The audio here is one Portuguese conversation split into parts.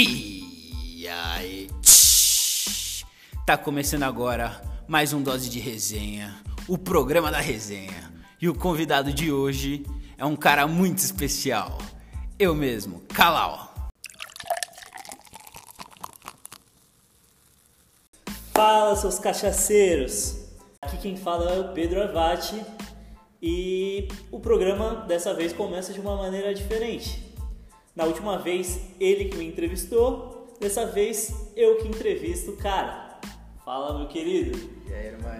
E aí? Tá começando agora mais um Dose de Resenha, o programa da resenha. E o convidado de hoje é um cara muito especial. Eu mesmo, Calau. Fala, seus cachaceiros! Aqui quem fala é o Pedro Avati e o programa dessa vez começa de uma maneira diferente. Na última vez ele que me entrevistou, dessa vez eu que entrevisto o cara. Fala, meu querido. E aí, irmão?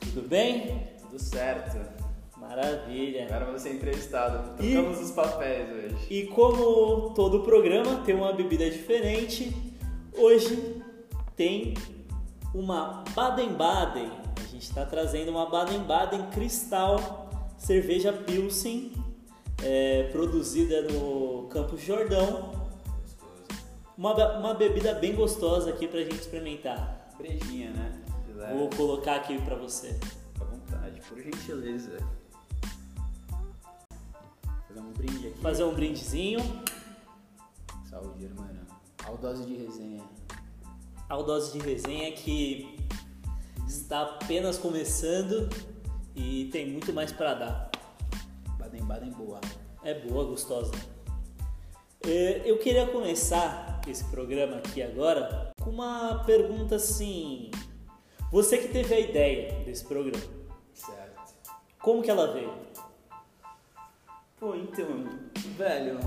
Tudo bem? Tudo certo. Maravilha. Agora você é entrevistado. Trocamos E- os papéis hoje. E como todo programa tem uma bebida diferente, hoje tem uma Baden-Baden. A gente está trazendo uma Baden-Baden Cristal, cerveja Pilsen, é, produzida no Campos Jordão. Uma, uma bebida bem gostosa aqui pra gente experimentar. Brejinha, né? Vou colocar aqui pra você. Fica à vontade, por gentileza. Fazer um brinde aqui. Fazer um brindezinho. Saúde, irmã. Ao dose de resenha. ao Dose de Resenha que está apenas começando e tem muito mais para dar. Baden-Baden boa. É boa, gostosa. É, Eu queria começar esse programa aqui agora com uma pergunta assim. Você que teve a ideia desse programa, Certo. como que ela veio? Pô, então, velho,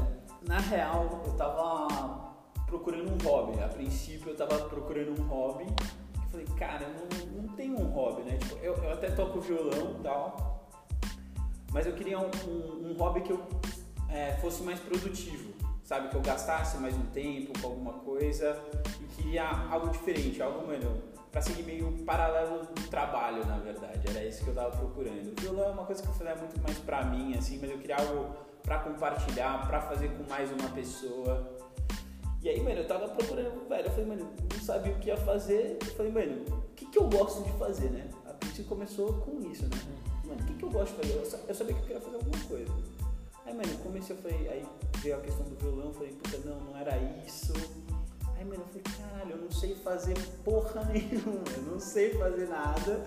na real eu tava procurando um hobby. A princípio eu tava procurando um hobby. Eu falei, cara, eu não, não tenho um hobby, né? Tipo, eu, eu até toco violão e tal. Mas eu queria um, um- um hobby que eu é, fosse mais produtivo, sabe? Que eu gastasse mais um tempo com alguma coisa e queria algo diferente, algo, mano, pra seguir meio paralelo do trabalho, na verdade. Era isso que eu tava procurando. O violão é uma coisa que eu falei é muito mais pra mim, assim, mas eu queria algo pra compartilhar, pra fazer com mais uma pessoa. E aí, mano, eu tava procurando, velho, eu falei, mano, não sabia o que ia fazer. Eu falei, mano, o que, que eu gosto de fazer, né? A princípio começou com isso, né? Mano, o que, que eu gosto de fazer? Eu, eu sabia que eu queria fazer alguma coisa. Aí, mano, comecei, eu falei, aí veio a questão do violão, falei, puta, não, não era isso. Aí, mano, eu falei, caralho, eu não sei fazer porra nenhuma, eu não sei fazer nada.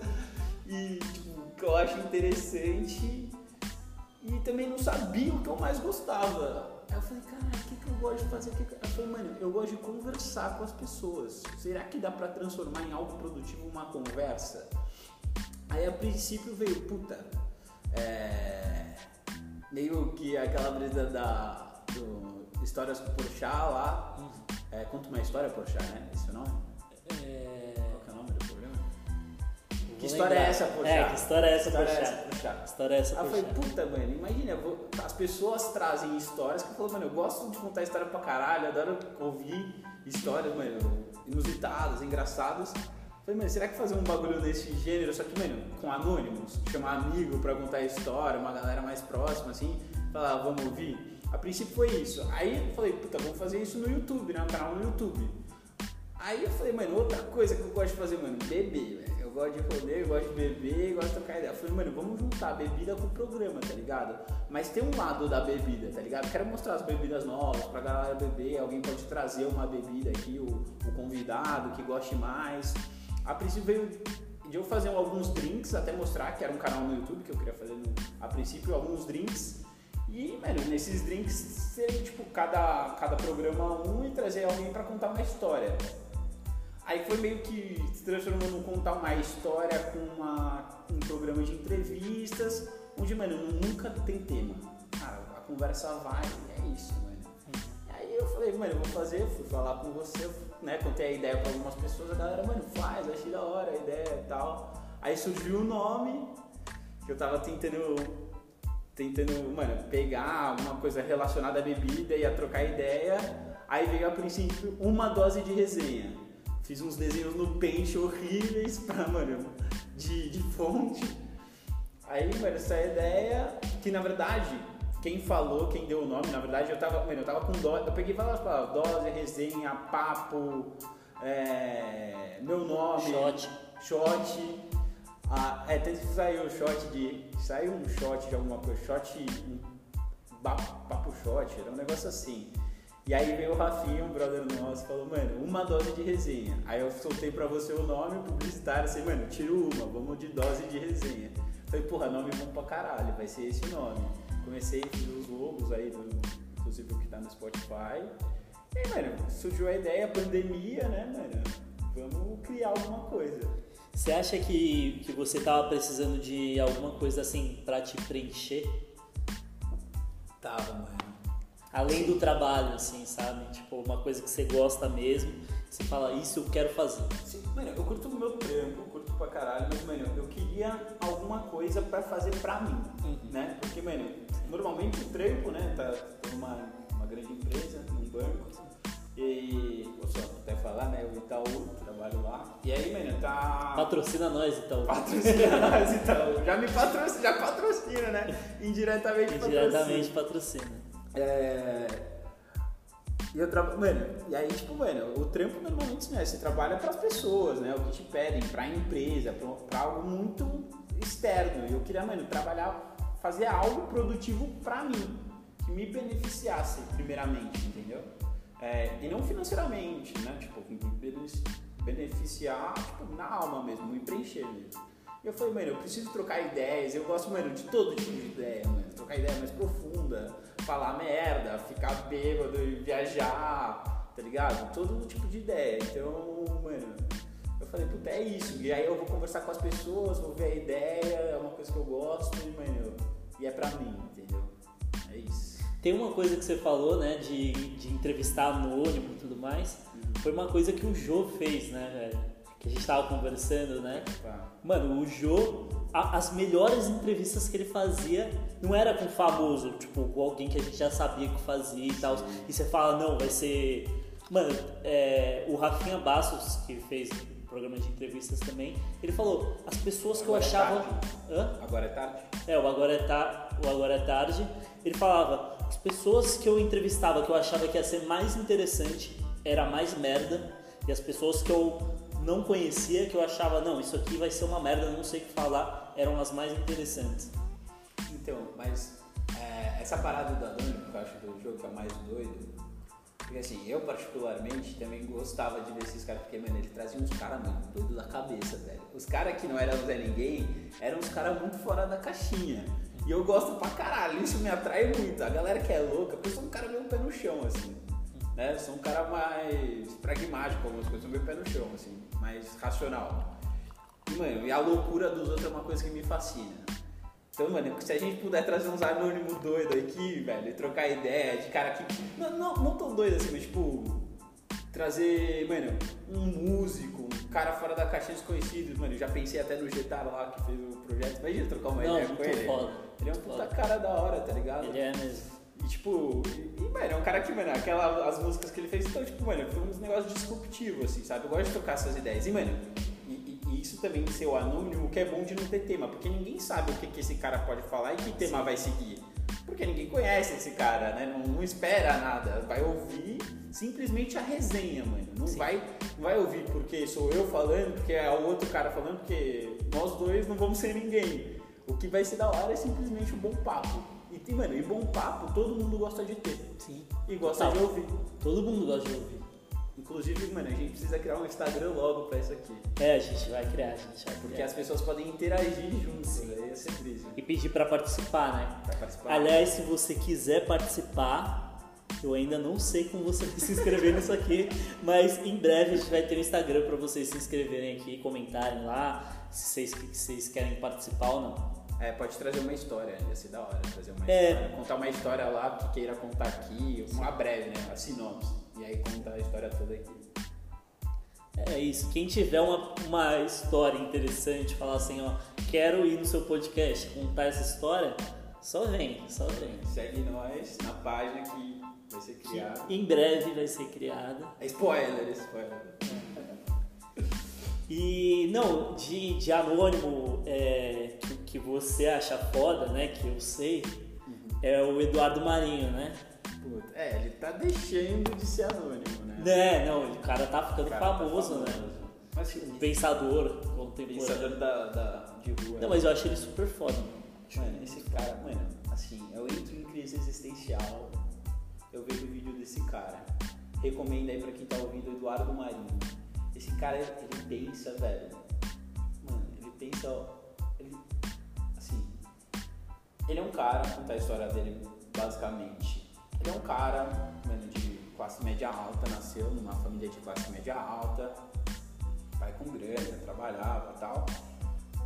E, tipo, o que eu acho interessante e também não sabia o que eu mais gostava. Aí eu falei, cara, o que, que eu gosto de fazer? Que que- Eu falei, mano, eu gosto de conversar com as pessoas. Será que dá pra transformar em algo produtivo uma conversa? Aí a princípio veio, puta, é. Meio que aquela brisa da. Do Histórias com Porchat lá. É, conta uma história, Porchat, né? Esse é o nome? É... Qual que é o nome do programa? vou Que história lembrar. é essa, Porchat? É, que história é essa, História é Porchat? essa, Porchat? Que história é essa, Aí eu falei, Porchat? puta, mano, imagina, vou- as pessoas trazem histórias que eu falo, mano, eu gosto de contar história pra caralho, adoro ouvir histórias, mano, inusitadas, engraçadas. Falei, mano, será que fazer um bagulho desse gênero, só que, mano, com anônimos, chamar amigo pra contar história, uma galera mais próxima, assim, falar, "Ah, vamos ouvir? A princípio foi isso. Aí eu falei, puta, vamos fazer isso no YouTube, né, um canal no YouTube. Aí eu falei, mano, outra coisa que eu gosto de fazer, mano, beber, velho. Eu gosto de rolê, eu gosto de beber, eu gosto de trocar ideia. Eu falei, mano, vamos juntar a bebida com o programa, tá ligado? Mas tem um lado da bebida, tá ligado? Quero mostrar as bebidas novas pra galera beber. Alguém pode trazer uma bebida aqui, o, o convidado que goste mais. A princípio veio de eu fazer alguns drinks, até mostrar que era um canal no YouTube que eu queria fazer, no, a princípio, alguns drinks. E, mano, nesses drinks seria tipo cada, cada programa um e trazer alguém pra contar uma história. Aí foi meio que se transformou num contar uma história com uma, um programa de entrevistas, onde, mano, nunca tem tema. Cara, a conversa vai, é isso, mano. Aí eu falei, mano, eu vou fazer, fui falar com você, né? Contei a ideia pra algumas pessoas, a galera, mano, faz, achei da hora a ideia e tal. Aí surgiu o nome, que eu tava tentando, tentando, mano, pegar alguma coisa relacionada à bebida e a trocar ideia. Aí veio a princípio uma dose de resenha. Fiz uns desenhos no pente horríveis pra, mano, de, de fonte. Aí, mano, essa ideia, que na verdade, quem falou, quem deu o nome, na verdade, eu tava, mano, eu tava com dose, eu peguei várias palavras, dose, resenha, papo, é, meu nome, Shot. shot, ah, é, que sair o shot de, saiu um shot de alguma coisa, shot, um papo shot, era um negócio assim. E aí veio o Rafinha, um brother nosso, falou, mano, uma dose de resenha. Aí eu soltei pra você o nome publicitário, assim, mano, tiro uma, vamos de dose de resenha. Falei, porra, nome bom pra caralho, vai ser esse nome. Comecei a fazer os logos aí, do, inclusive o que tá no Spotify. E aí, mano, surgiu a ideia, a pandemia, né, mano? Vamos criar alguma coisa. Você acha que, que você tava precisando de alguma coisa assim pra te preencher? Tava, mano. Além do trabalho, assim, sabe? Tipo, uma coisa que você gosta mesmo, você fala, isso eu quero fazer. Sim, mano, eu curto o meu trampo, curto pra caralho, mas, mano, eu queria alguma coisa pra fazer pra mim, Uhum. né? Porque, mano, normalmente o trampo, né, tá numa uma grande empresa, num banco, e, só até falar, né, o Itaú, trabalho lá, e aí, mano, tá... Patrocina nós, então. Patrocina nós, Itaú, já me patrocina, já patrocina, né? Indiretamente Diretamente patrocina. patrocina. É... E eu trabalho, mano, e aí, tipo, mano, o trampo normalmente, né, você trabalha pras pessoas, né, o que te pedem, pra empresa, pra, pra algo muito externo. E eu queria, mano, trabalhar, fazer algo produtivo pra mim, que me beneficiasse, primeiramente, entendeu? É, e não financeiramente, né, tipo, beneficiar, tipo, na alma mesmo, me preencher mesmo. E eu falei, mano, eu preciso trocar ideias, eu gosto, mano, de todo tipo de ideia, mano, trocar ideia mais profunda, falar merda, ficar bêbado e viajar, tá ligado? Todo tipo de ideia. Então, mano, eu falei, puta, é isso. E aí eu vou conversar com as pessoas, vou ver a ideia, é uma coisa que eu gosto e, mano, e é pra mim, entendeu? É isso. Tem uma coisa que você falou, né, de, de entrevistar anônimo e tudo mais. Foi uma coisa que o Jô fez, né, velho? Que a gente tava conversando, né? Pá. Mano, o Jô, a- as melhores entrevistas que ele fazia não era com famoso, tipo, com alguém que a gente já sabia que fazia e tal. E você fala, não, vai ser. Mano, é, o Rafinha Bastos, que fez programa de entrevistas também, ele falou, as pessoas que eu Agora é achava. tarde. Hã? Agora é tarde? É, o Agora é, ta... o Agora é Tarde. Ele falava, as pessoas que eu entrevistava, que eu achava que ia ser mais interessante, era mais merda. E as pessoas que eu não conhecia, que eu achava, não, isso aqui vai ser uma merda, não sei o que falar, eram as mais interessantes. Então, mas é, essa parada do anônimo que eu acho do jogo que é mais doido, porque assim, eu particularmente também gostava de ver esses caras, porque, mano, ele trazia uns caras muito doidos da cabeça, velho. Os caras que não eram Zé Ninguém eram uns caras muito fora da caixinha. E eu gosto pra caralho, isso me atrai muito. A galera que é louca, porque eu sou um cara meio pé no chão, assim. Né? Eu sou um cara mais pragmático, algumas coisas, sou meio pé no chão, assim, mais racional. E, mano, e a loucura dos outros é uma coisa que me fascina. Então, mano, se a gente puder trazer uns anônimos doidos aqui, velho, e trocar ideia de cara que. Não, não, não tão doido assim, mas tipo. Trazer, mano, um músico, um cara fora da caixinha desconhecido, mano. Eu já pensei até no Getaro lá que fez o projeto. Imagina trocar uma Não, ideia com ele. foda. Ele é um puta cara da hora, tá ligado? Ele é mesmo. E tipo, e, mano, é um cara que, mano, aquela, as músicas que ele fez, então, tipo, mano, foi uns negócios disruptivos, assim, sabe? Eu gosto de trocar essas ideias. E, mano, e, e- isso também ser o anônimo, o que é bom de não ter tema, porque ninguém sabe o que, que esse cara pode falar e que tema vai seguir. Porque ninguém conhece esse cara, né? Não, não espera nada. Vai ouvir simplesmente a resenha, mano. Não vai, não vai ouvir porque sou eu falando, porque é o outro cara falando, porque nós dois não vamos ser ninguém. O que vai ser da hora é simplesmente um bom papo. E, mano, e bom papo todo mundo gosta de ter. Sim. E gosta Total. de ouvir. Todo mundo gosta de ouvir. Inclusive, mano, a gente precisa criar um Instagram logo pra isso aqui. É, a gente vai criar, a gente vai Porque criar. as pessoas podem interagir juntos. Aí ia ser triste. E pedir pra participar, né? Pra participar. Aliás, se você quiser participar, eu ainda não sei como você vai se inscrever nisso aqui, mas em breve a gente vai ter um Instagram para vocês se inscreverem aqui, comentarem lá se vocês, se vocês querem participar ou não. É, pode trazer uma história, ia ser da hora trazer uma É. história. Contar uma história lá que queira contar aqui, uma breve, né? A sinopse. E aí contar a história toda aqui. É isso. Quem tiver uma, uma história interessante, falar assim, ó, quero ir no seu podcast contar essa história, só vem, só vem. Segue nós na página que vai ser Que criada. em breve vai ser criada. É spoiler, spoiler. E não, de, de anônimo é, que, que você acha foda, né? Que eu sei, é o Eduardo Marinho, né? Puta, é, ele tá deixando de ser anônimo, né? Né, não, o cara tá ficando cara tá famoso, né? famoso. Mas O pensador contemporâneo. pensador da, da, de rua. Não, mas eu acho ele super foda. Mano, esse cara, mano, assim, eu entro em crise existencial eu vejo o vídeo desse cara. Recomendo aí pra quem tá ouvindo, Eduardo Marinho. Esse cara, ele pensa, velho. Mano, ele pensa, assim, ele é um cara, contar a história dele basicamente. Ele é um cara, de classe média alta, nasceu numa família de classe média alta, pai com grana, trabalhava e tal.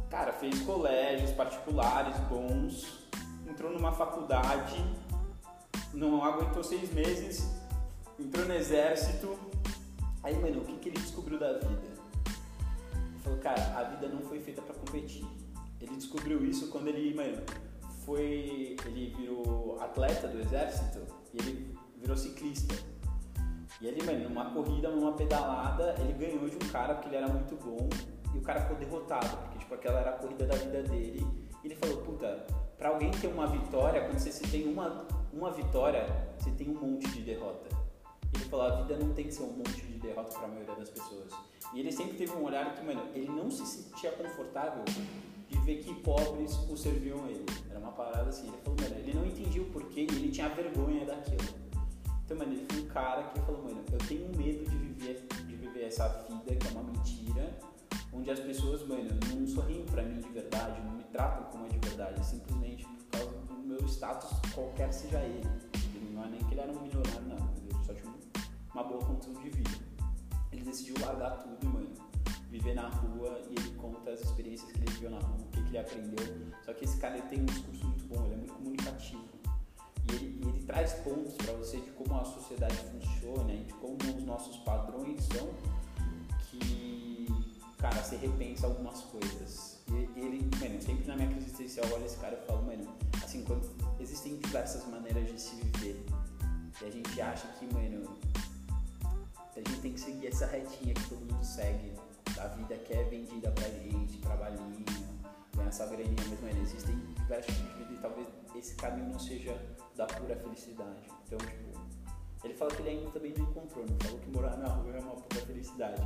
Cara, fez colégios particulares bons, entrou numa faculdade, não aguentou seis meses, entrou no exército. Aí, mano, o que, que ele descobriu da vida? Ele falou, cara, a vida não foi feita para competir. Ele descobriu isso quando ele, mano, foi. Ele virou atleta do exército e ele virou ciclista. E ele, mano, numa corrida, numa pedalada, ele ganhou de um cara porque ele era muito bom e o cara ficou derrotado, porque tipo, aquela era a corrida da vida dele. E ele falou, puta, pra alguém ter uma vitória, quando você tem uma, uma vitória, você tem um monte de derrota. Ele falou, a vida não tem que ser um monte de derrota para a maioria das pessoas. E ele sempre teve um olhar que, mano, ele não se sentia confortável de ver que pobres o serviam a ele. Era uma parada assim. Ele falou, mano, ele não entendia o porquê e ele tinha vergonha daquilo. Então, mano, ele foi um cara que falou, mano, eu tenho medo de viver, de viver essa vida que é uma mentira, onde as pessoas, mano, não sorriem pra mim de verdade, não me tratam como é de verdade, simplesmente por causa do meu status, qualquer seja ele. ele não é nem que ele era um milionário, não, ele só tinha uma boa condição de vida. Ele decidiu largar tudo, mano, viver na rua e ele conta as experiências que ele viveu na rua, o que, que ele aprendeu. Só que esse cara tem um discurso muito bom, ele é muito comunicativo. E ele, e ele traz pontos para você de como a sociedade funciona e de como os nossos padrões são que, cara, você repensa algumas coisas. E ele, mano, sempre na minha crise existencial eu olho esse cara e falo, mano, assim, quando existem diversas maneiras de se viver e a gente acha que, mano, a gente tem que seguir essa retinha que todo mundo segue, a vida que é vendida pra gente, trabalhinho, ganhar essa graninha, mas, mano, existem diversos tipos de vida e talvez esse caminho não seja da pura felicidade. Então, tipo, ele fala que ele ainda também não encontrou, não falou que morar na rua é uma pura felicidade.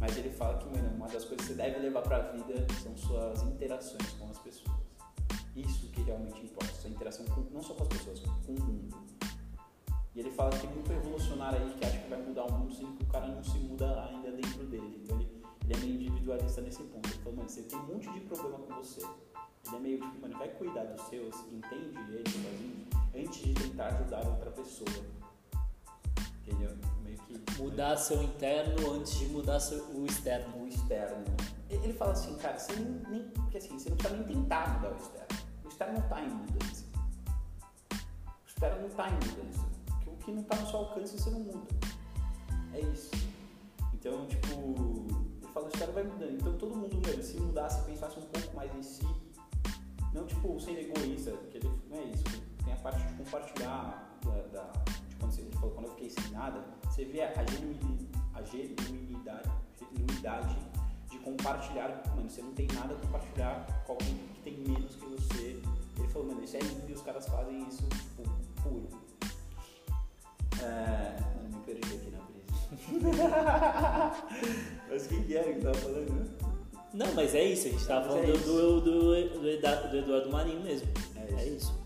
Mas ele fala que, mano, uma das coisas que você deve levar pra vida são suas interações com as pessoas. Isso que realmente importa, sua interação com, não só com as pessoas, com o mundo. E ele fala que tem muito revolucionário aí que acha que vai mudar o mundo, sendo que o cara não se muda ainda dentro dele. Então ele, ele é meio individualista nesse ponto. Ele falou, mano, você tem um monte de problema com você. Ele é meio tipo, mano, vai cuidar dos seus, entende ele sozinho, antes de tentar ajudar outra pessoa. Entendeu? Meio que. Mudar seu interno antes de mudar seu, o externo. O externo. Ele fala assim, cara, você nem, nem. Porque assim, você não precisa nem tentar mudar o externo. O externo não tá em mudança. O externo não tá em mudança. Porque o que não tá no seu alcance você não muda. É isso. Então, tipo, fala, o externo vai mudando. Então todo mundo, mesmo, se mudasse, pensasse um pouco mais em si, não tipo sendo egoísta, porque ele não é isso. Tem a parte de compartilhar da, da de quando, você, falou, quando eu fiquei sem nada, você vê a genuinidade, a genuinidade, genuinidade de compartilhar, mano, você não tem nada a compartilhar com alguém que tem menos que você. Ele falou, mano, isso é lindo e os caras fazem isso tipo, puro. É, mano, me perdi aqui brisa. Mas quem que era que tava falando, né? Não, mas é isso, a gente tava Mas é falando isso. do, do, do, do Eduardo Marinho mesmo. É isso. É isso.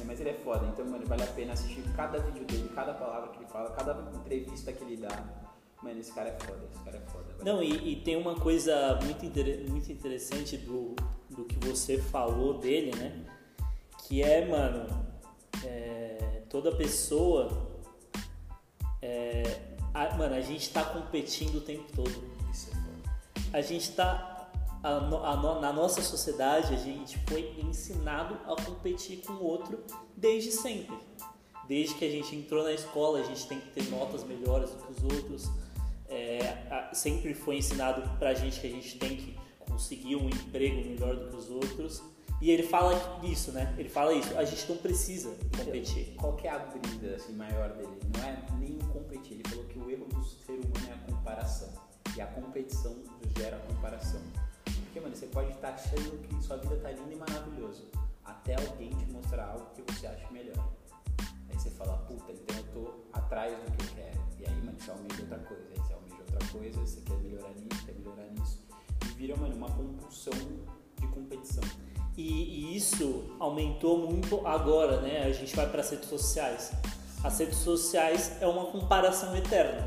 É, mas ele é foda, então, mano, vale a pena assistir cada vídeo dele, cada palavra que ele fala, cada entrevista que ele dá. Mano, esse cara é foda, esse cara é foda. vale Não, e, e tem uma coisa muito, inter- muito interessante do, do que você falou dele, né? Que é, mano, é, toda pessoa. é, a- mano, a gente tá competindo o tempo todo. Isso é foda. A gente tá. a a na nossa sociedade, a gente foi ensinado a competir com o outro desde sempre. Desde que a gente entrou na escola, a gente tem que ter notas melhores do que os outros. É, sempre foi ensinado pra gente que a gente tem que conseguir um emprego melhor do que os outros. E ele fala isso, né? Ele fala isso. A gente não precisa competir. Qual é a brisa assim, maior dele? Não é nem competir. Ele falou que o erro do ser humano é a comparação. E a competição gera comparação. Porque, mano, você pode estar achando que sua vida tá linda e maravilhosa. Até alguém te mostrar algo que você acha melhor. Aí você fala, puta, então eu tô atrás do que eu quero. E aí, mano, você almeja outra coisa. Aí você almeja outra coisa, você quer melhorar nisso, quer melhorar nisso. E vira, mano, uma compulsão de competição. E, e isso aumentou muito agora, né? A gente vai para as redes sociais. As redes sociais é uma comparação eterna.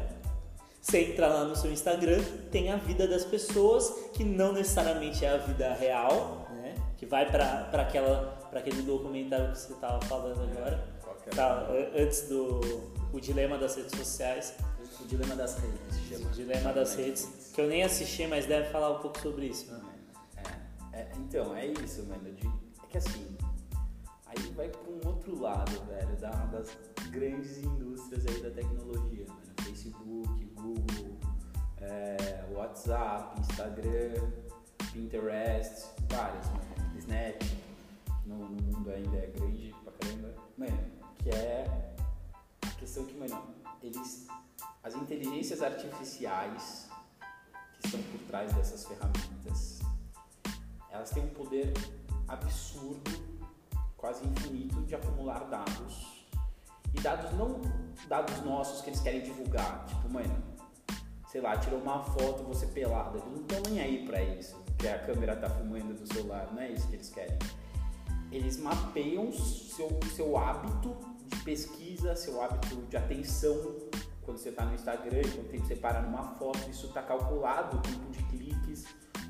Você entra lá no seu Instagram, tem a vida das pessoas, que não necessariamente é a vida real, né? Que vai para aquele documentário que você estava falando agora. Qualquer Tá, antes do o dilema das redes sociais, O dilema das redes o dilema das redes, que eu nem assisti, mas deve falar um pouco sobre isso. Né? Então, é isso, mano. de- é que assim, aí vai pra um outro lado, velho, da, das grandes indústrias aí da tecnologia, mano. Facebook, Google, é, WhatsApp, Instagram, Pinterest, várias, mano. Snap, no, no mundo ainda é grande pra caramba. Mano, que é a questão que, mano, eles. As inteligências artificiais que estão por trás dessas ferramentas elas têm um poder absurdo, quase infinito, de acumular dados. E dados não dados nossos que eles querem divulgar. Tipo, mano, sei lá, tirou uma foto você pelada. Eles não estão nem aí pra isso. Que a câmera tá filmando do celular, não é isso que eles querem. Eles mapeiam seu, seu hábito de pesquisa, seu hábito de atenção quando você está no Instagram, tempo você para numa foto, isso está calculado, o tempo de cliques,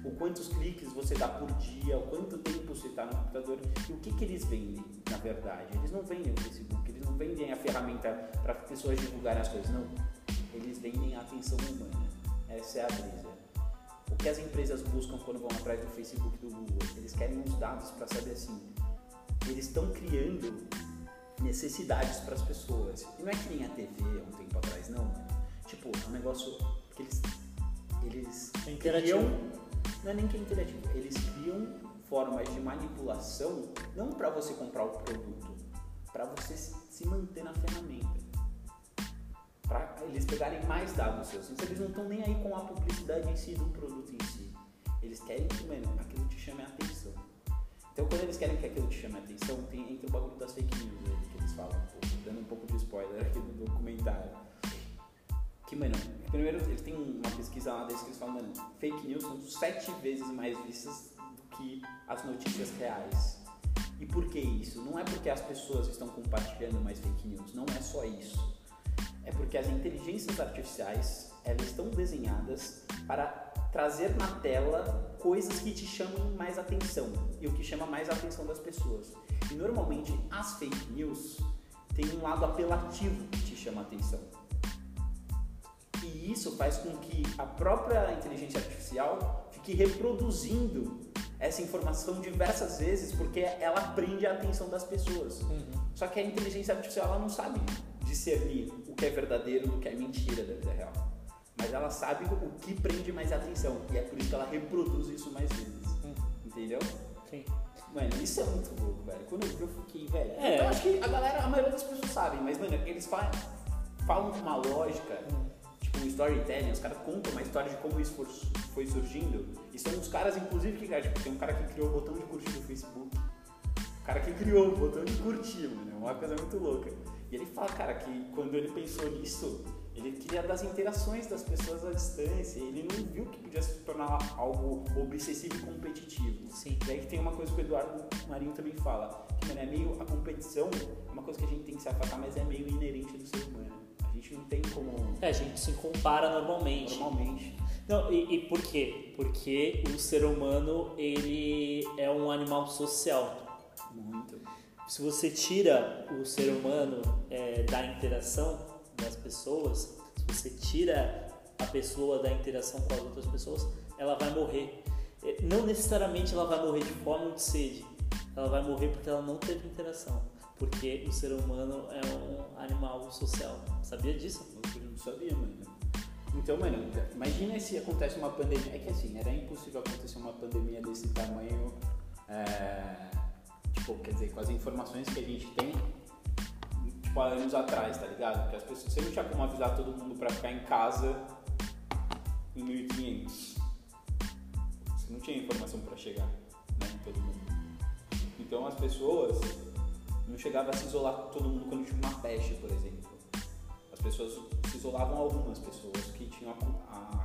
o quantos cliques você dá por dia, o quanto tempo você está no computador e o que, que eles vendem, na verdade. Eles não vendem o Facebook, eles não vendem a ferramenta para pessoas divulgarem as coisas, não. Eles vendem a atenção humana. Essa é a brisa. O que as empresas buscam quando vão atrás do Facebook e do Google? Eles querem os dados para saber assim. Eles estão criando necessidades para as pessoas. E não é que nem a TV há um tempo atrás, não. Tipo, é um negócio que eles eles É criam, não é nem que é interativo, eles criam formas de manipulação não para você comprar o produto, para você se manter na ferramenta. Para eles pegarem mais dados seus. Então, eles não estão nem aí com a publicidade em si do produto em si. Eles querem que, mano, aquilo te chame a atenção. Então, quando eles querem que aquilo te chame a atenção, tem, entra o bagulho das fake news aí, que eles falam, dando um pouco de spoiler aqui no documentário. Que, mano, primeiro eles têm uma pesquisa lá deles que eles falam, mano, fake news são sete vezes mais vistas do que as notícias reais. E por que isso? Não é porque as pessoas estão compartilhando mais fake news, não é só isso. É porque as inteligências artificiais, elas estão desenhadas para trazer na tela coisas que te chamam mais atenção e o que chama mais a atenção das pessoas. E normalmente as fake news têm um lado apelativo que te chama a atenção. Isso faz com que a própria inteligência artificial fique reproduzindo essa informação diversas vezes porque ela prende a atenção das pessoas. Só que a inteligência artificial ela não sabe discernir o que é verdadeiro do que é mentira da vida real. Mas ela sabe o que prende mais atenção. E é por isso que ela reproduz isso mais vezes. Entendeu? Sim. Mano, isso é muito louco, velho. Quando eu vi, eu fiquei, velho. É. Então, eu acho que a galera, a maioria das pessoas sabem, mas, mano, eles fa falam com uma lógica, tipo, um storytelling, os caras contam uma história de como isso foi surgindo. E são os caras, inclusive, que, cara, tipo, tem um cara que criou o botão de curtir do Facebook. O cara que criou o botão de curtir, mano. É uma coisa muito louca. E ele fala, cara, que quando ele pensou nisso, ele queria das interações das pessoas à distância. Ele não viu que podia se tornar algo obsessivo e competitivo. Sim. E aí que tem uma coisa que o Eduardo Marinho também fala, que mano, é meio a competição, é uma coisa que a gente tem que se afastar, mas é meio inerente do ser humano. A gente não tem como É, a gente se compara normalmente. normalmente. Não, e, e por quê? Porque o ser humano, ele é um animal social. Muito. Se você tira o ser humano é, da interação das pessoas, se você tira a pessoa da interação com as outras pessoas, ela vai morrer. É, Não necessariamente ela vai morrer de fome ou de sede. Ela vai morrer porque ela não teve interação. Porque o ser humano é um animal social. Sabia disso? Eu não sabia, mano. Então, mano, imagina se acontece uma pandemia. É que assim, era impossível acontecer uma pandemia desse tamanho. é, tipo, quer dizer, com as informações que a gente tem, tipo, há anos atrás, tá ligado? Porque as pessoas. Você não tinha como avisar todo mundo pra ficar em casa em 1500. Você não tinha informação pra chegar, né? Em todo mundo. Então as pessoas não chegavam a se isolar todo mundo quando tinha uma peste, por exemplo. As pessoas se isolavam algumas pessoas que tinham a,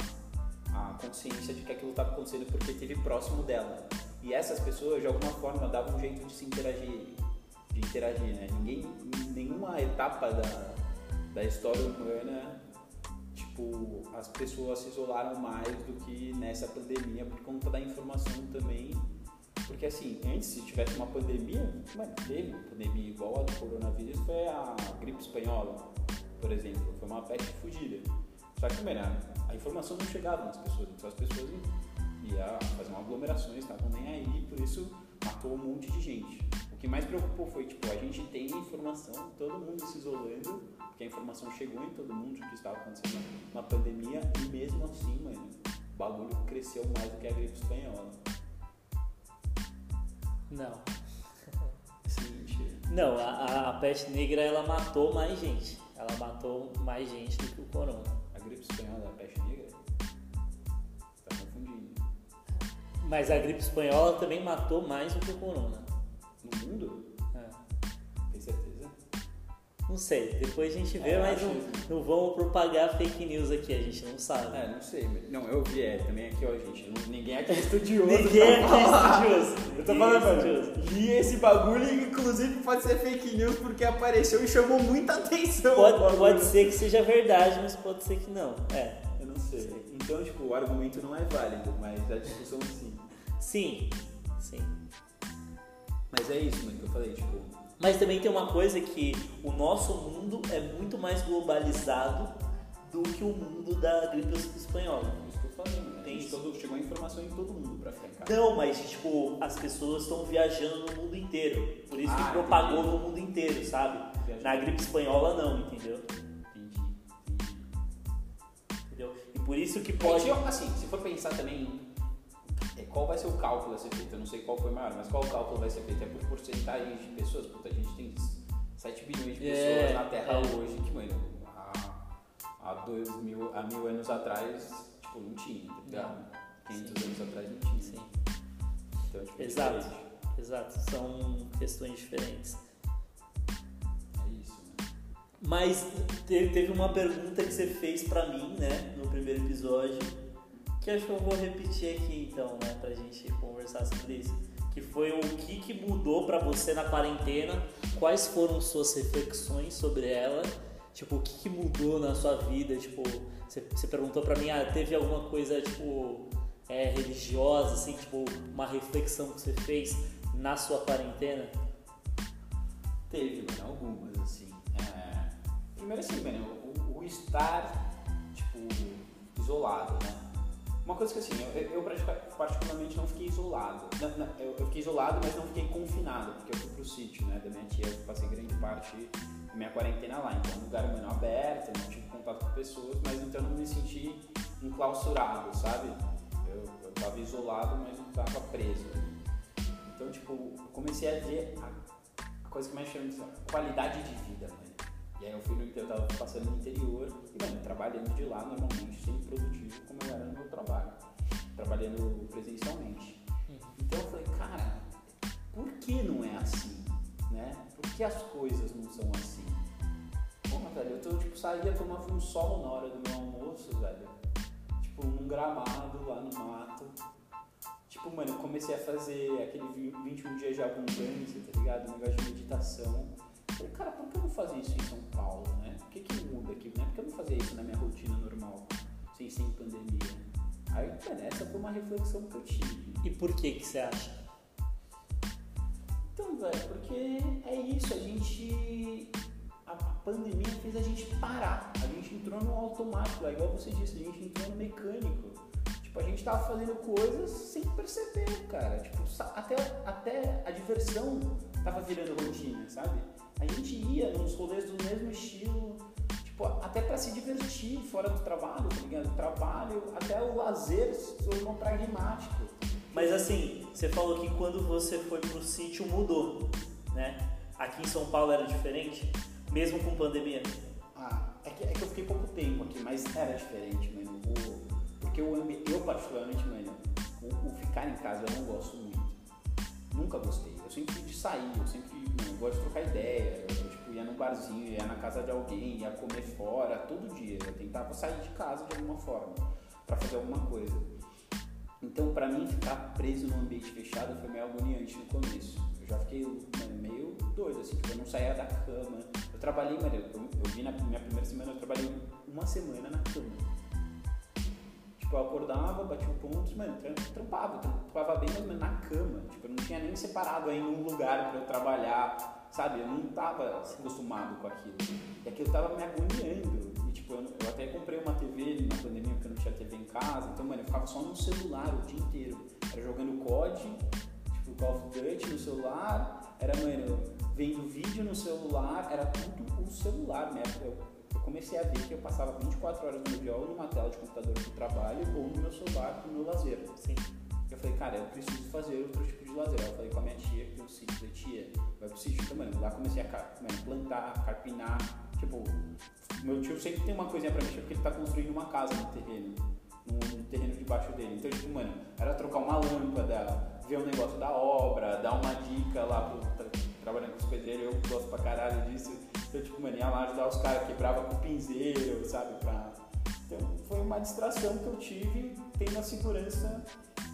a, a consciência de que aquilo estava acontecendo porque esteve próximo dela. E essas pessoas, de alguma forma, davam um jeito de se interagir, de interagir, né? Ninguém, nenhuma etapa da, da história humana, tipo, as pessoas se isolaram mais do que nessa pandemia por conta da informação também. Porque assim, antes se tivesse uma pandemia, mano, teve uma pandemia igual a do coronavírus, foi a gripe espanhola, por exemplo, foi uma peste fugida. Só que, mano, a informação não chegava nas pessoas, então as pessoas iam fazer aglomerações, estavam nem aí, por isso matou um monte de gente. O que mais preocupou foi, tipo, a gente tem informação, todo mundo se isolando, porque a informação chegou em todo mundo de que estava acontecendo uma pandemia, e mesmo assim, mano, o bagulho cresceu mais do que a gripe espanhola. Não. Mentira. Não, a, a peste negra ela matou mais gente. Ela matou mais gente do que o corona. A gripe espanhola é a peste negra? Tá confundindo. Mas a gripe espanhola também matou mais do que o corona. No mundo? Não sei, depois a gente vê, É, mas não, que- não vamos propagar fake news aqui, a gente não sabe. É, não sei. mas- Não, eu vi, é, também aqui, ó, gente. não- Ninguém aqui é estudioso. Ninguém pra aqui é estudioso. Eu tô falando, é mano, estudioso. li esse bagulho inclusive pode ser fake news porque apareceu e chamou muita atenção. Pode, pode ser que seja verdade, mas pode ser que não. É. Eu não sei. Então, tipo, o argumento não é válido, mas a discussão sim. Sim, sim. Mas é isso, mano, que eu falei, tipo. Mas também tem uma coisa que o nosso mundo é muito mais globalizado do que o mundo da gripe espanhola. Isso que eu falei, mano. Tem isso. todo, chegou a informação em todo mundo pra ficar. Não, mas tipo, as pessoas estão viajando no mundo inteiro. Por isso Ah, que propagou entendi. no mundo inteiro, sabe? Viajando. Na gripe espanhola não, entendeu? Entendi, entendi. Entendeu? E por isso que Pode, assim, se for pensar também é, qual vai ser o cálculo a ser feito, eu não sei qual foi maior, mas qual o cálculo vai ser feito? É por porcentagem de pessoas? Puta, a gente tem 7 bilhões de pessoas É, na Terra é. hoje que, mano, há, há, dois mil, há mil anos atrás, tipo, não tinha, tá ligado? 500 anos atrás não tinha. Sim, Então, tipo, é Exato. diferente. exato. São questões diferentes. É isso, mano. Mas te- teve uma pergunta que você fez pra mim, né, no primeiro episódio, que acho que eu vou repetir aqui então, né, pra gente conversar sobre isso. Que foi o que, que mudou pra você na quarentena, quais foram suas reflexões sobre ela, tipo, o que, que mudou na sua vida, tipo, você, você perguntou pra mim, ah, teve alguma coisa, tipo, é, religiosa, assim, tipo, uma reflexão que você fez na sua quarentena? Teve, mano, algumas, assim. É, Primeiro assim, mano, o, o estar, tipo, isolado, né? Uma coisa que assim, eu, eu particularmente não fiquei isolado. Não, não, eu, eu fiquei isolado, mas não fiquei confinado, porque eu fui pro sítio, né, da minha tia, eu passei grande parte da minha quarentena lá. Então, um lugar, mano, aberto, não tive contato com pessoas, mas então eu não me senti enclausurado, sabe? Eu, eu tava isolado, mas não tava preso. Então, tipo, eu comecei a ver a, coisa que mais chama de qualidade de vida, mano. E aí eu fui no eu tava passando no interior e, mano, trabalhando de lá normalmente, sempre produtivo como eu era trabalho. Trabalhando presencialmente. Então eu falei, cara, por que não é assim? Né? Por que as coisas não são assim? Pô, velho, eu tô, tipo, saía tomava um sol na hora do meu almoço, velho. Tipo, num gramado lá no mato. Tipo, mano, eu comecei a fazer aquele vi- 21 dias de abundância, tá ligado? Um negócio de meditação. Falei, cara, por que eu não fazia isso em São Paulo, né? O que que muda aqui, né? Por que eu não fazia isso na minha rotina normal, sem, sem pandemia? Aí, mano, essa foi uma reflexão que eu tive. E por que que você acha? Então, velho, porque é isso, a gente. A, pandemia fez a gente parar. A gente entrou no automático, é igual você disse, a gente entrou no mecânico. Tipo, a gente tava fazendo coisas sem perceber, cara. Tipo, até, até a diversão tava virando rotina, sabe? A gente ia nos rolês do mesmo estilo, tipo, até pra se divertir fora do trabalho, tá ligado? Trabalho, até o lazer se tornou pragmático. Mas assim, você falou que quando você foi pro sítio mudou, né? Aqui em São Paulo era diferente, mesmo com pandemia. Ah, é que, é que eu fiquei pouco tempo aqui, mas era diferente, mano. O- porque o ambi- eu particularmente, mano, o, o ficar em casa eu não gosto muito. Nunca gostei. Sempre de sair, eu sempre eu gosto de trocar ideia. Eu, tipo, ia num barzinho, ia na casa de alguém, ia comer fora, todo dia. Eu tentava sair de casa de alguma forma, pra fazer alguma coisa. Então, pra mim, ficar preso num ambiente fechado foi meio agoniante no começo. Eu já fiquei mano, meio doido, assim, tipo, eu não saía da cama. Eu trabalhei, mano, eu, eu vi na minha primeira semana, eu trabalhei uma semana na cama. Tipo, eu acordava, batia o ponto, mano, tram- trampava, trampava bem, mas na cama. Tipo, eu não tinha nem separado ainda um lugar pra eu trabalhar, sabe? Eu não tava acostumado com aquilo. E aquilo tava me agoniando. E, tipo, eu, eu até comprei uma TV na pandemia, porque eu não tinha TV em casa. Então, mano, eu ficava só no celular o dia inteiro. Era jogando COD, tipo, Call of Duty no celular. Era, mano, vendo vídeo no celular. Era tudo o celular, né? Eu, eu comecei a ver que eu passava 24 horas no meu dia ou numa tela de computador pro trabalho ou no meu celular pro meu lazer. Sim. Eu falei, cara, eu preciso fazer outro tipo de lazer. Eu falei com a minha tia, que tem um sítio, falei, tia, vai pro sítio. Então, mano, lá comecei a mano, plantar, carpinar. Tipo, meu tio sempre tem uma coisinha pra mexer, porque ele tá construindo uma casa no terreno, no, no terreno debaixo dele. Então, tipo, mano, era trocar uma lâmpada, ver um negócio da obra, dar uma dica lá pro trabalhando com os pedreiros, eu gosto pra caralho disso. Então, tipo, mano, ia lá ajudar os caras, quebrava com pinzeiro, sabe, pra... Então, foi uma distração que eu tive tendo a segurança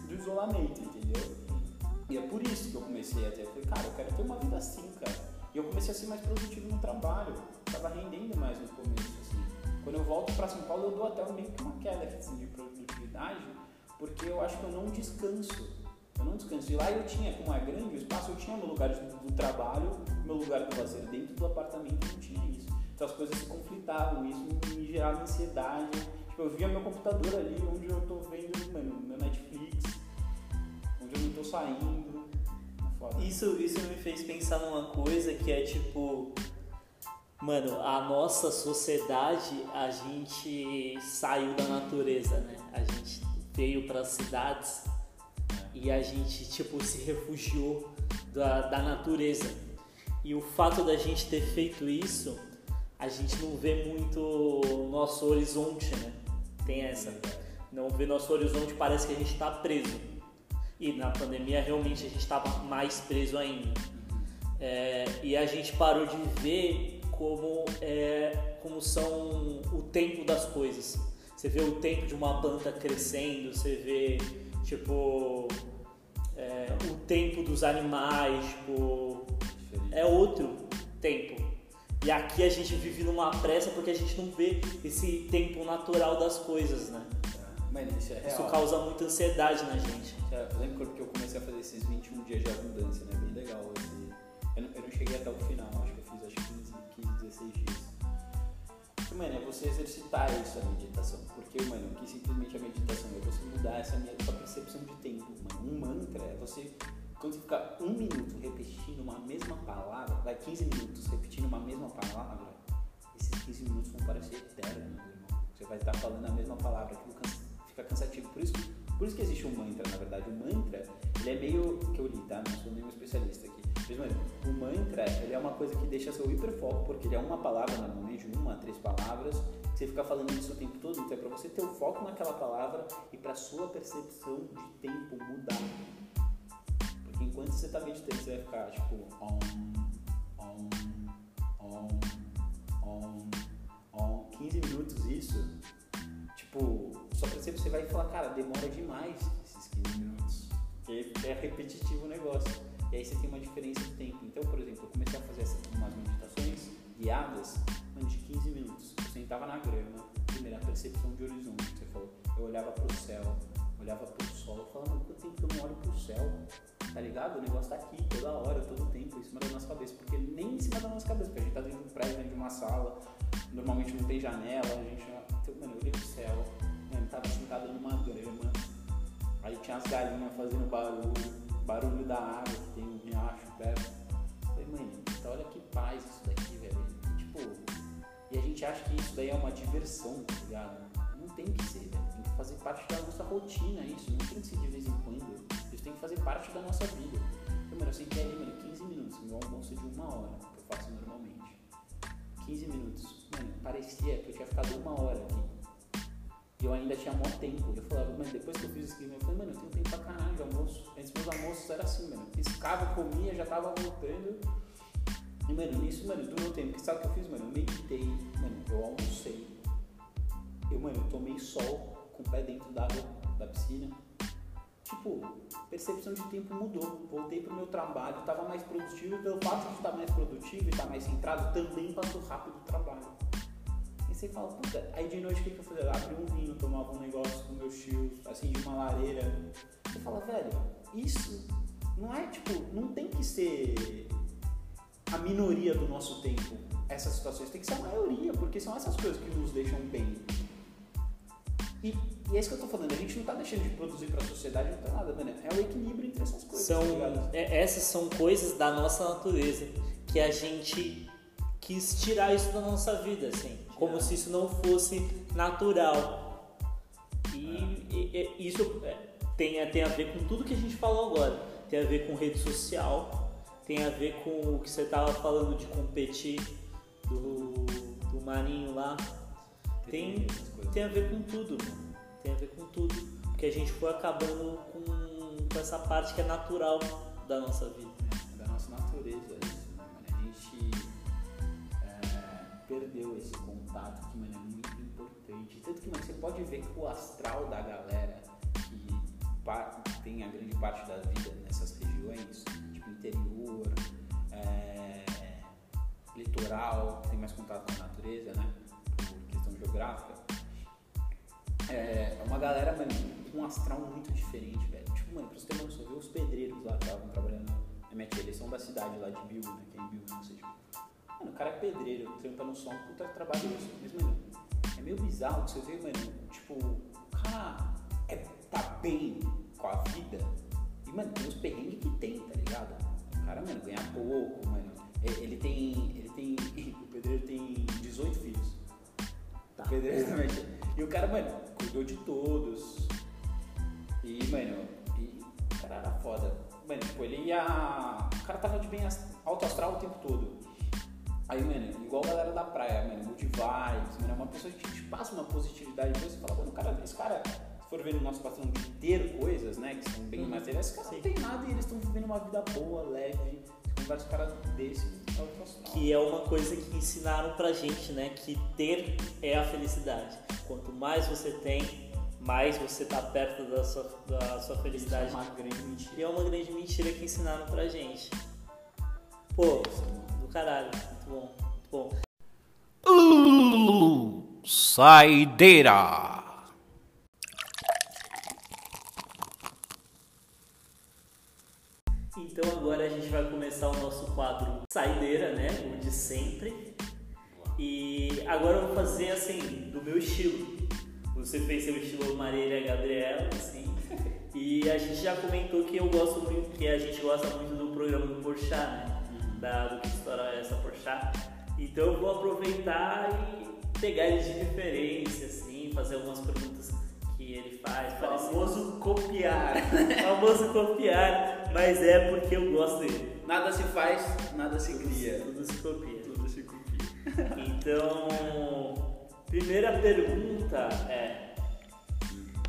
do isolamento, entendeu? E é por isso que eu comecei a eu falei, cara, eu quero ter uma vida assim, cara. E eu comecei a ser mais produtivo no trabalho, tava rendendo mais no começo, assim. Quando eu volto pra São Paulo, eu dou até meio que uma queda assim, de produtividade, porque eu acho que eu não descanso. Eu não descanso. E lá eu tinha, como é grande o espaço, eu tinha meu lugar do trabalho, meu lugar do lazer. Dentro do apartamento não tinha isso. Então as coisas se conflitavam, isso me gerava ansiedade. Tipo, eu via meu computador ali, onde eu tô vendo, mano, meu Netflix, onde eu não tô saindo. É foda. Isso, isso me fez pensar numa coisa que é tipo. Mano, a nossa sociedade, a gente saiu da natureza, né? A gente veio para cidades e a gente, tipo, se refugiou da, da natureza. E o fato da gente ter feito isso, a gente não vê muito nosso horizonte, né? Tem essa. Não vê nosso horizonte, parece que a gente está preso. E na pandemia realmente a gente estava mais preso ainda. É, e a gente parou de ver como, é, como são o tempo das coisas. Você vê o tempo de uma planta crescendo, você vê tipo é, o tempo dos animais, tipo, Diferente. é outro tempo. E aqui a gente vive numa pressa porque a gente não vê esse tempo natural das coisas, né? Mano, isso é real. Isso causa muita ansiedade na gente. É, Eu lembro que eu comecei a fazer esses 21 dias de abundância, né? Bem legal. Eu, não, eu não cheguei até o final, acho que eu fiz acho que 15, 15 16 dias. Então, mano, é você exercitar isso, a meditação. Porque, mano, que simplesmente a meditação é você mudar essa minha sua percepção de tempo, mano. Um mantra é você, quando você ficar um minuto repetindo uma mesma palavra, vai 15 minutos repetindo uma mesma palavra, esses 15 minutos vão parecer eternos, meu irmão. Você vai estar falando a mesma palavra, aquilo cansa- fica cansativo. Por isso, por isso que existe um mantra, na verdade. O mantra, ele é meio, que eu li, tá? Não sou nenhum especialista aqui. O mantra, ele é uma coisa que deixa seu hiperfoco, porque ele é uma palavra, normalmente, uma, três palavras, que você fica falando isso o tempo todo. Então, é pra você ter o foco naquela palavra e pra sua percepção de tempo mudar. Porque enquanto você tá meditando, você vai ficar, tipo, om, om, om, om, om, 15 minutos isso, tipo, só percebe você vai falar, cara, demora demais esses 15 minutos. Porque é repetitivo o negócio. E aí você tem uma diferença de tempo. Então, por exemplo, eu comecei a fazer umas meditações guiadas de 15 minutos. Eu sentava na grama, primeira percepção de horizonte que você falou. Eu olhava pro céu, olhava pro sol, eu falava, mano, quanto tempo que eu não olho pro céu? Tá ligado? O negócio tá aqui toda hora, todo tempo, em cima da nossa cabeça. Porque nem em cima da nossa cabeça, porque a gente tá dentro de um prédio, dentro de uma sala, normalmente não tem janela, a gente. Então, mano, eu olhei pro céu, mano, tava sentado numa grama, aí tinha as galinhas fazendo barulho, barulho da água, que tem um riacho perto. Falei, mano, então olha que paz isso daqui, velho. E, tipo, e a gente acha que isso daí é uma diversão, tá ligado? Não tem que ser, velho. Tem que fazer parte da nossa rotina isso, não tem que ser de vez em quando. Isso tem que fazer parte da nossa vida. Então, mano, eu sentei ali, mano, 15 minutos, meu almoço é de uma hora, que eu faço normalmente. 15 minutos. Mano, parecia que eu tinha ficado uma hora aqui. Eu ainda tinha maior tempo. Eu falava, mano, depois que eu fiz aqui, eu falei, mano, eu tenho tempo pra caralho de almoço. Antes meus almoços era assim, mano. Piscava, comia, já tava voltando. E, mano, nisso, mano, durou tempo. Porque sabe o que eu fiz, mano? Eu meditei, mano, eu almocei. Eu, mano, eu tomei sol com o pé dentro da água da piscina. tipo, percepção de tempo mudou. Voltei pro meu trabalho, estava mais produtivo, pelo fato de estar mais produtivo e estar mais centrado, também passou rápido o trabalho. Você fala, puta, aí de noite o que, que eu fazia? Abri um vinho, tomava um negócio com meus tios, assim, de uma lareira. Você fala, velho, isso não é tipo, não tem que ser a minoria do nosso tempo essas situações, tem que ser a maioria, porque são essas coisas que nos deixam bem. E, e é isso que eu tô falando, a gente não tá deixando de produzir pra sociedade, não tá nada, né? É o equilíbrio entre essas coisas. São, tá é- essas são coisas da nossa natureza que a gente quis tirar isso da nossa vida, assim, como se isso não fosse natural. E, e- e isso é, tem, a- tem a ver com tudo que a gente falou agora. Tem a ver com rede social, tem a ver com o que você tava falando de competir do, do Marinho lá. Tem, tem a ver com tudo, mano. Tem a ver com tudo. Porque a gente foi acabando com, com essa parte que é natural da nossa vida. da nossa natureza perdeu esse contato que, mano, é muito importante. Tanto que, mano, você pode ver que o astral da galera que tem a grande parte da vida nessas regiões, tipo interior, é, litoral, tem mais contato com a natureza, né? Por questão geográfica. É é uma galera, mano, com um astral muito diferente, velho. Tipo, mano, pra você ter uma noção, ver os pedreiros lá que estavam trabalhando na minha tia, eles são da cidade lá de Bill, né? Que é em Bill, não sei, tipo. Mano, o cara é pedreiro, trampa no som, puta trabalhoso. Mas, mano, é meio bizarro que você vê, mano, tipo, o cara é, tá bem com a vida. E, mano, tem os perrengues que tem, tá ligado? O cara, mano, ganha pouco, mano. E- Ele tem. Ele tem. O pedreiro tem 18 filhos. O pedreiro também. E o cara, mano, cuidou de todos. E, mano, e o cara era foda. Mano, tipo, ele ia. O cara tava de bem alto astral o tempo todo. Aí, mano, igual a galera da praia, mano, good vibes, mano, é uma pessoa que te passa uma positividade. Depois você fala, mano, cara, esse cara, se for ver no nosso de ter coisas, né, que são bem Uhum. materiais, esse cara não tem nada e eles estão vivendo uma vida boa, leve. Com caras desse, é astral. Que é uma coisa que ensinaram pra gente, né? Que ter é a felicidade. Quanto mais você tem, mais você tá perto da sua, da sua Isso é felicidade. uma grande mentira. E é uma grande mentira que ensinaram pra gente. Pô, do caralho, bom, bom. Saideira. Então agora a gente vai começar o nosso quadro Saideira, né? O de sempre. E agora eu vou fazer assim, do meu estilo. Você fez seu estilo Marília Gabriela, assim. E a gente já comentou que eu gosto muito, que a gente gosta muito do programa do Porchat, né? Da, do que história é essa Porchat. Então eu vou aproveitar e pegar ele de referência, assim, fazer algumas perguntas que ele faz. Famoso copiar. famoso copiar, mas é porque eu gosto dele. Nada se faz, nada se cria. Tudo se copia. Tudo se copia. Então, primeira pergunta é: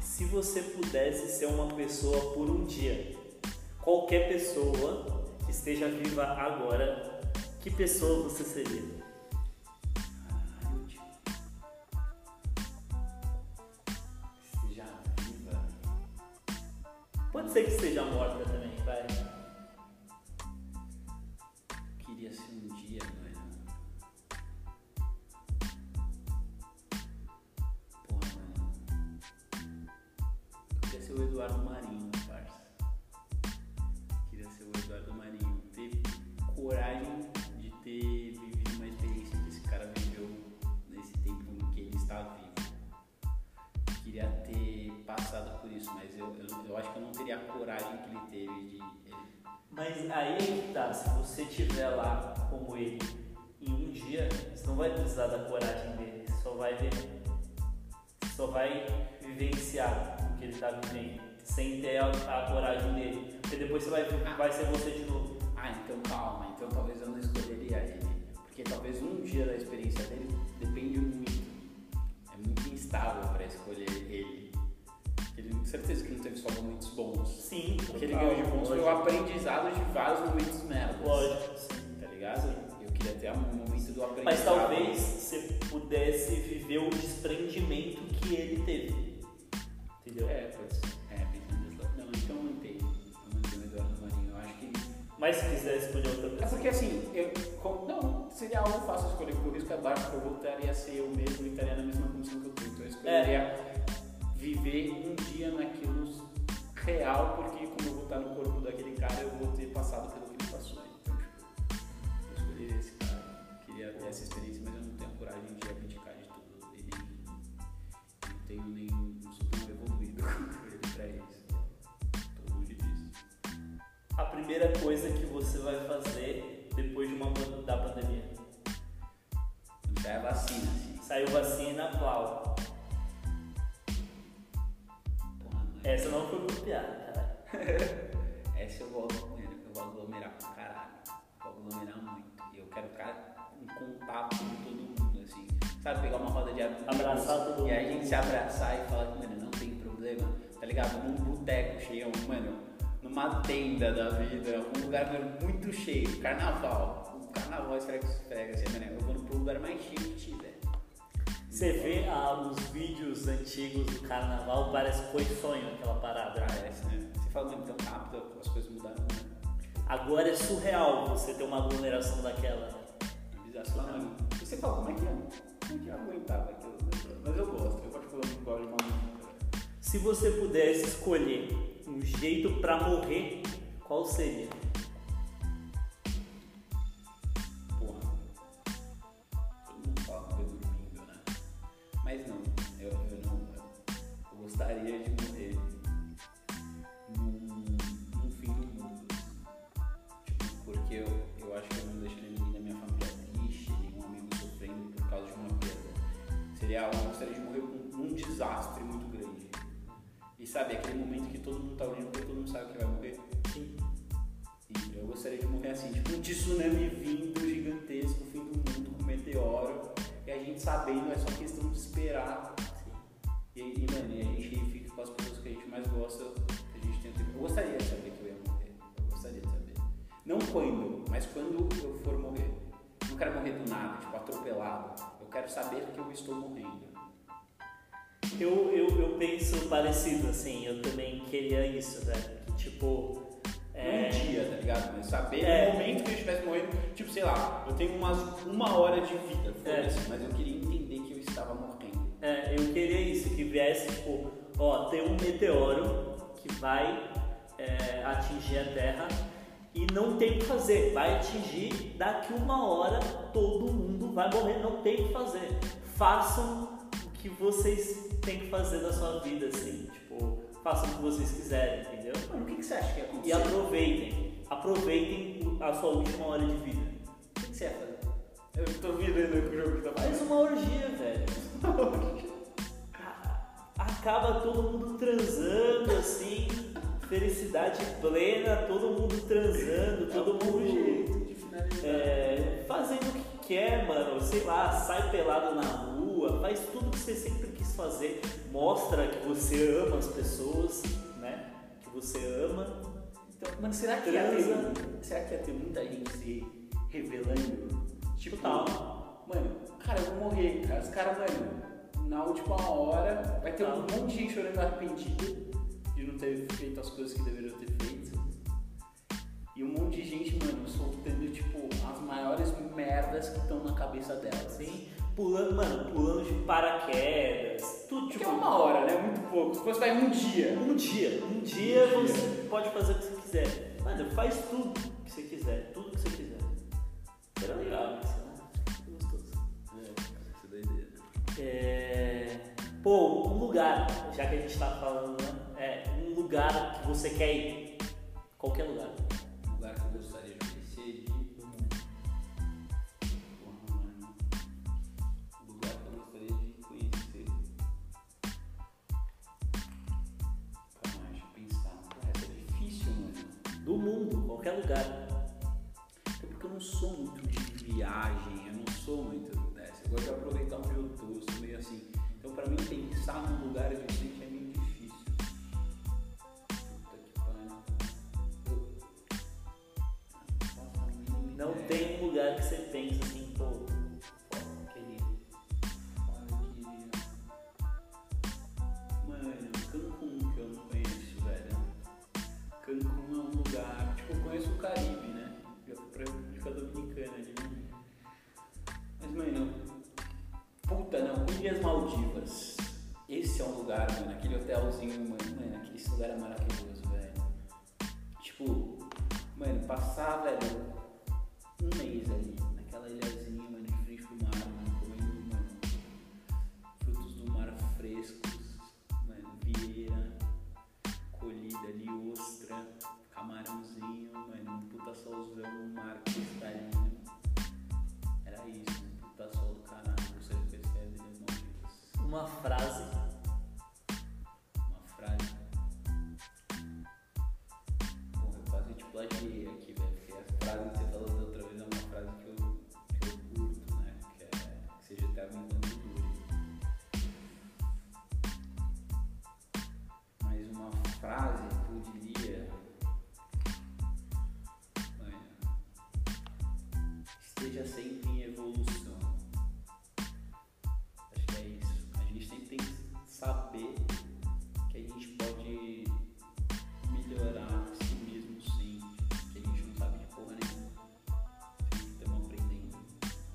se você pudesse ser uma pessoa por um dia, qualquer pessoa esteja viva agora, que pessoa você seria? Viva. Pode ser que esteja morta Mas aí é tá, se você estiver lá como ele em um dia, você não vai precisar da coragem dele, só vai ver, só vai vivenciar o que ele tá vivendo, sem ter a, a coragem dele. Porque depois você vai, vai ser você de novo. Ah, então calma, então talvez eu não escolheria ele. Porque talvez um dia da experiência dele depende muito. É muito instável pra escolher ele. Certeza que não teve só momentos bons. Sim, O que ele ganhou de bons foi o aprendizado de vários momentos merdas. Lógico, sim. Tá ligado? Eu queria ter um momento do aprendizado. Mas talvez você pudesse viver o desprendimento que ele teve. Entendeu? É, pode ser. É, pensando desse lado. Não, então Mas se quiser escolher outra É pessoa. porque assim, eu, com- não, seria algo fácil escolher, porque o risco é baixo, porque eu voltaria a ser eu mesmo e estaria na mesma condição que eu tô. Então eu escolheria viver um dia naquilo real, porque como eu vou estar no corpo daquele cara, eu vou ter passado pelo que ele passou. Então, tipo, eu escolheria esse cara. Queria ter essa experiência, mas eu não tenho a coragem de abdicar de tudo. E não tenho nem. não sou tão evoluído quanto ele pra isso. Tô longe disso. A primeira coisa que você vai fazer depois de uma da pandemia. Já é vacina, assim. Saiu vacina, qual? Essa não foi copiada, caralho. Essa eu vou aglomerar, eu vou aglomerar pra caralho. Vou aglomerar muito. E eu quero ficar em contato com todo mundo, assim. Sabe, pegar uma roda de amigos Abraçar todo E a mundo. gente se abraçar e falar, mano, não tem problema, tá ligado? Num boteco cheio, mano, numa tenda da vida, um lugar mano, muito cheio, carnaval. O carnaval esfrega, esfrega, assim, mano, eu vou pro lugar mais cheio que tiver. Você vê ah, os vídeos antigos do carnaval, parece que foi sonho aquela parada. Parece, né? Você fala, mano, tão rápido, as coisas mudaram, né? Agora é surreal você ter uma aglomeração daquela. Bizarro. Você fala, mano, e você fala, como é que eu, como é que eu aguentava aquilo? Mas eu gosto, eu particularmente gosto de uma música. Se você pudesse escolher um jeito pra morrer, qual seria? Mas não, eu, eu não. Eu gostaria de morrer num, num fim do mundo. Tipo, porque eu, eu acho que eu não deixaria ninguém da minha família triste, nenhum amigo sofrendo por causa de uma perda. Seria algo, eu gostaria de morrer com um desastre muito grande. E sabe, aquele momento que todo mundo tá olhando porque todo mundo sabe que vai morrer. Sim. Eu gostaria de morrer assim, tipo um tsunami vindo gigantesco, fim do mundo, com um meteoro, e a gente sabendo, é só questão de esperar. E, e mano, e a gente fica com as pessoas que a gente mais gosta, que a gente tempo. Eu gostaria de saber que eu ia morrer. Eu gostaria de saber. Não quando, mas quando eu for morrer. Não quero morrer do nada, tipo, atropelado. Eu quero saber que eu estou morrendo. Eu, eu, eu penso parecido, assim, eu também queria isso, velho. Tipo. É, Um dia, tá ligado? Mas saber É. o momento que eu estivesse morrendo, tipo, sei lá, eu tenho umas uma hora de vida, foda-se, mas eu queria entender que eu estava morrendo. é, eu queria isso, que viesse, tipo, ó, tem um meteoro que vai é, atingir a Terra e não tem o que fazer. Vai atingir, daqui uma hora todo mundo vai morrer, não tem o que fazer. Façam o que vocês têm que fazer da sua vida, assim, tipo, façam o que vocês quiserem, entendeu? Mano, o que, que você acha que ia E aproveitem, aproveitem a sua última hora de vida. O que, que você ia fazer? Eu tô virando com o jogo que tá Faz uma orgia, velho. Acaba todo mundo transando, assim, felicidade plena, todo mundo transando, todo É um mundo jeito de finalizar. é, fazendo o que quer, mano. Sei lá, sai pelado na rua, faz tudo que você sempre quis fazer. Mostra que você ama as pessoas, né? Que você ama. Então, mano, será que, ia ter, será que ia ter muita gente se revelando? Tipo, Total. mano, cara, eu vou morrer. Cara, os caras, mano, na última hora vai ter um monte de gente chorando arrependido de não ter feito as coisas que deveriam ter feito. E um monte de gente, mano, soltando, tipo, as maiores merdas que estão na cabeça delas. Assim, pulando, mano, pulando de paraquedas, tudo Tipo, tipo. é uma hora, né? Muito pouco. Se fosse vai um dia. Um dia, um dia Um dia. você pode fazer o que você quiser. Mano, faz tudo que você quiser, tudo que você quiser. Era legal isso, né? Gostoso. Essa doideira. É... Pô, um lugar, já que a gente tá falando, né? É, um lugar que você quer ir. Qualquer lugar. Qualquer lugar. É porque eu não sou muito de viagem, eu não sou muito dessa. Eu gosto de aproveitar onde eu tô, eu sou meio assim. Então pra mim pensar num lugar diferente é meio difícil. Puta que pariu. Eu. Não tem um lugar que você pensa esteja sempre em evolução. Acho que é isso. A gente sempre tem que saber que a gente pode melhorar a si mesmo sempre. Que a gente não sabe de porra nenhuma. Estamos aprendendo.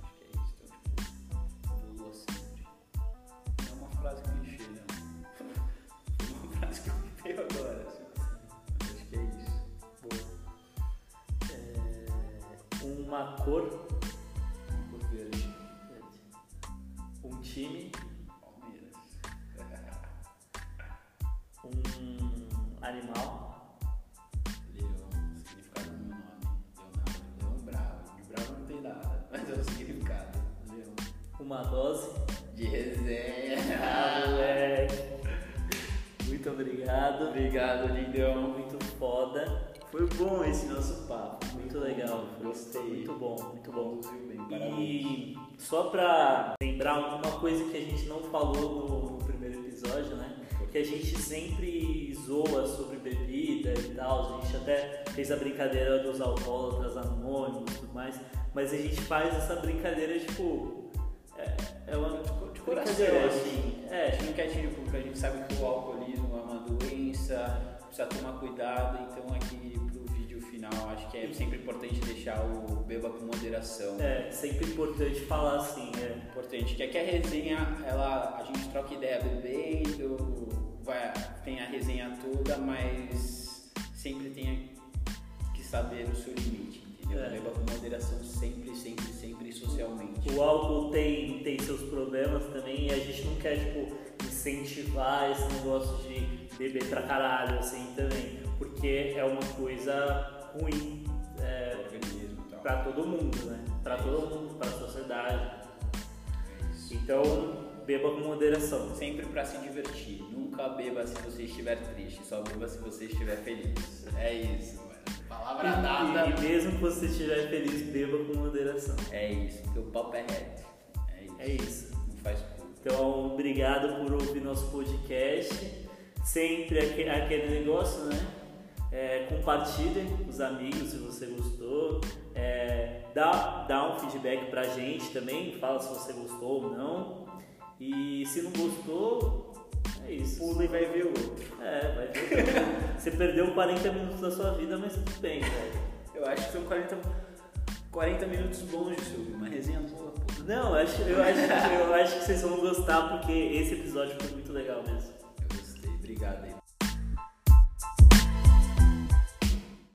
Acho que é isso. Então, tipo, evolua sempre. Não é uma frase clichê, não. Foi uma frase que eu me agora. assim. Acho que é isso. Boa. É, uma. Cor Gostei. Muito bom, muito bom. E só pra lembrar uma coisa que a gente não falou no primeiro episódio, né? Que a gente sempre zoa sobre bebida e tal. A gente até fez a brincadeira dos alcoólatras anônimos e tudo mais. Mas a gente faz essa brincadeira, tipo. É, é uma De coração, brincadeira, assim. É, A gente não quer tipo, porque a gente sabe que o alcoolismo é uma doença, precisa tomar cuidado, então aqui final acho que é sempre importante deixar o beba com moderação. é sempre importante falar assim, é. Importante, que aqui a resenha, ela, a gente troca ideia bebendo, vai, tem a resenha toda, mas sempre tem que saber o seu limite, entendeu? É. Beba com moderação sempre, sempre, sempre socialmente. O álcool tem, tem seus problemas também e a gente não quer, tipo, incentivar esse negócio de beber pra caralho, assim, também. Porque é uma coisa ruim é, e pra todo mundo, né? Pra todo mundo, pra sociedade. É. Então, beba com moderação. Sempre pra se divertir. Nunca beba se você estiver triste, só beba se você estiver feliz. É isso. Palavra dada. E, e mesmo que você estiver feliz, beba com moderação. É isso, porque o papo é reto. É isso. É isso. Não faz curto. Então, obrigado por ouvir nosso podcast. Sempre aque- aquele negócio, né? É, compartilhe com os amigos se você gostou. É, dá, dá um feedback pra gente também. Fala se você gostou ou não. E se não gostou, é isso. Pula e vai ver o outro. É, vai ver. você perdeu 40 minutos da sua vida, mas tudo bem, velho. Eu acho que são 40, 40 minutos bons de ouvir. Uma resenha boa, pô. Não, eu acho, eu, acho, eu acho que vocês vão gostar porque esse episódio foi muito legal mesmo. Eu gostei. Obrigado aí